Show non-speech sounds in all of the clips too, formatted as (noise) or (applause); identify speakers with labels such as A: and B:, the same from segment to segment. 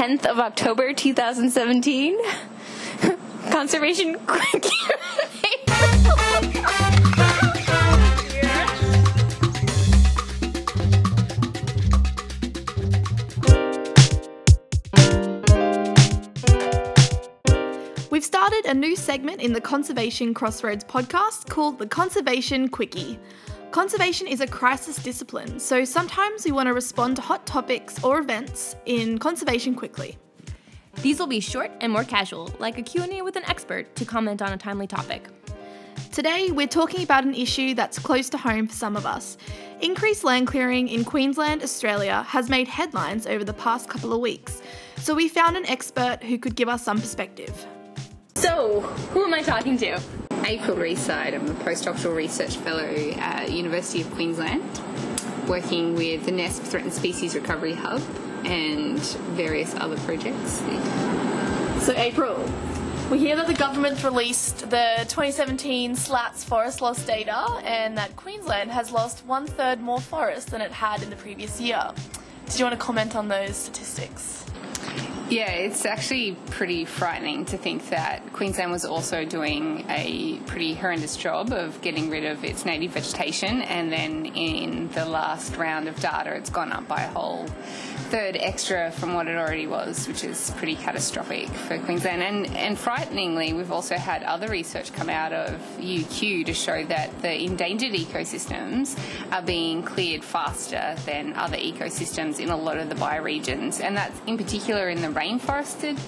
A: 10th of October 2017. (laughs) Conservation. (laughs)
B: started a new segment in the Conservation Crossroads podcast called the Conservation Quickie. Conservation is a crisis discipline, so sometimes we want to respond to hot topics or events in conservation quickly.
A: These will be short and more casual, like a Q&A with an expert to comment on a timely topic.
B: Today, we're talking about an issue that's close to home for some of us. Increased land clearing in Queensland, Australia has made headlines over the past couple of weeks, so we found an expert who could give us some perspective.
A: So, who am I talking to?
C: April Reside. I'm a postdoctoral research fellow at University of Queensland, working with the NESP Threatened Species Recovery Hub and various other projects.
B: So, April, we hear that the government's released the 2017 SLATS forest loss data and that Queensland has lost one third more forest than it had in the previous year. Do you want to comment on those statistics?
C: Yeah, it's actually pretty frightening to think that Queensland was also doing a pretty horrendous job of getting rid of its native vegetation, and then in the last round of data, it's gone up by a whole third extra from what it already was, which is pretty catastrophic for Queensland. And, and frighteningly, we've also had other research come out of UQ to show that the endangered ecosystems are being cleared faster than other ecosystems in a lot of the bioregions, and that's in particular in the rainforested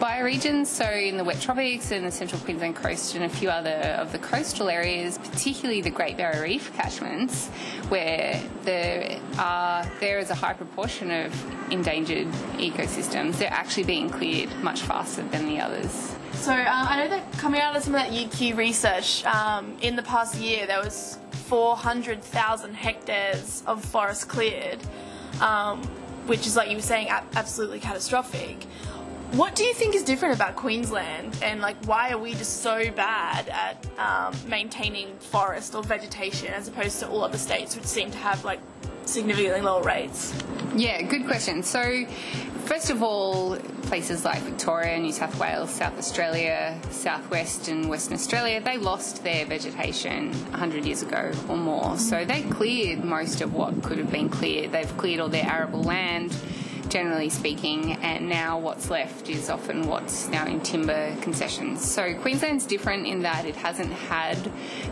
C: bioregions, so in the wet tropics and the central Queensland coast and a few other of the coastal areas, particularly the Great Barrier Reef catchments, where there are there is a high proportion of endangered ecosystems. They're actually being cleared much faster than the others.
B: So um, I know that coming out of some of that UQ research, um, in the past year there was 400,000 hectares of forest cleared, um, which is like you were saying, absolutely catastrophic. What do you think is different about Queensland, and like why are we just so bad at um, maintaining forest or vegetation as opposed to all other states, which seem to have like significantly lower rates?
C: Yeah, good question. So, first of all, places like Victoria, New South Wales, South Australia, Southwest, and Western Australia, they lost their vegetation 100 years ago or more. So, they cleared most of what could have been cleared. They've cleared all their arable land generally speaking, and now what's left is often what's now in timber concessions. So Queensland's different in that it hasn't had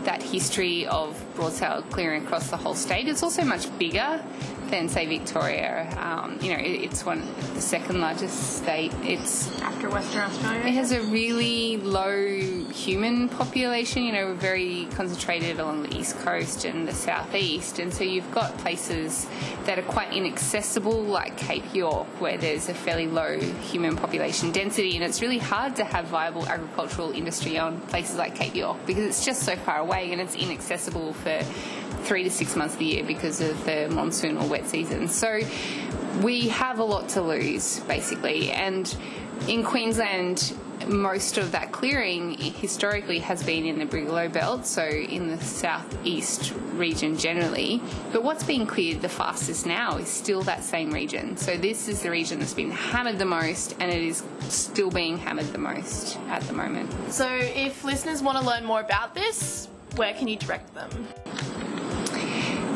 C: that history of broadscale clearing across the whole state. It's also much bigger than say Victoria. Um, you know, it, it's one the second largest state. It's
B: after Western Australia.
C: It has a really low human population. You know, we're very concentrated along the east coast and the southeast, and so you've got places that are quite inaccessible, like Cape York, where there's a fairly low human population density, and it's really hard to have viable agricultural industry on places like Cape York because it's just so far away and it's inaccessible for three to six months of the year because of the monsoon or wet season. So we have a lot to lose, basically. And in Queensland, most of that clearing historically has been in the Brigalow Belt, so in the southeast region generally. But what's being cleared the fastest now is still that same region. So this is the region that's been hammered the most, and it is still being hammered the most at the moment.
B: So if listeners want to learn more about this, where can you direct them?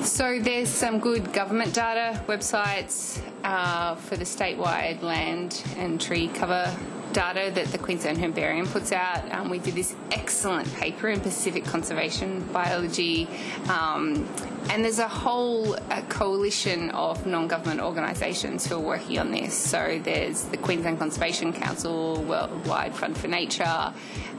C: So there's some good government data websites uh, for the statewide land and tree cover data that the Queensland Herbarium puts out. Um, we did this excellent paper in Pacific Conservation Biology. Um, and there's a whole coalition of non government organisations who are working on this. So there's the Queensland Conservation Council, Worldwide Fund for Nature,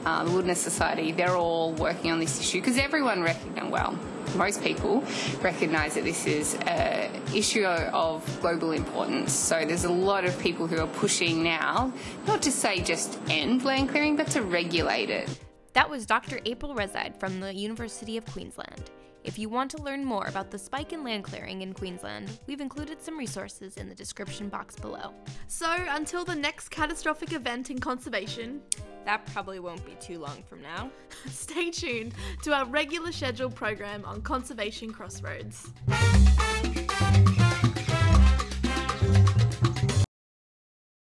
C: uh, the Wilderness Society. They're all working on this issue because everyone recognises, well, most people recognise that this is an issue of global importance. So there's a lot of people who are pushing now, not to say just end land clearing, but to regulate it.
A: That was Dr. April Reside from the University of Queensland. If you want to learn more about the spike in land clearing in Queensland, we've included some resources in the description box below.
B: So, until the next catastrophic event in conservation,
A: that probably won't be too long from now. (laughs)
B: Stay tuned to our regular scheduled program on Conservation Crossroads.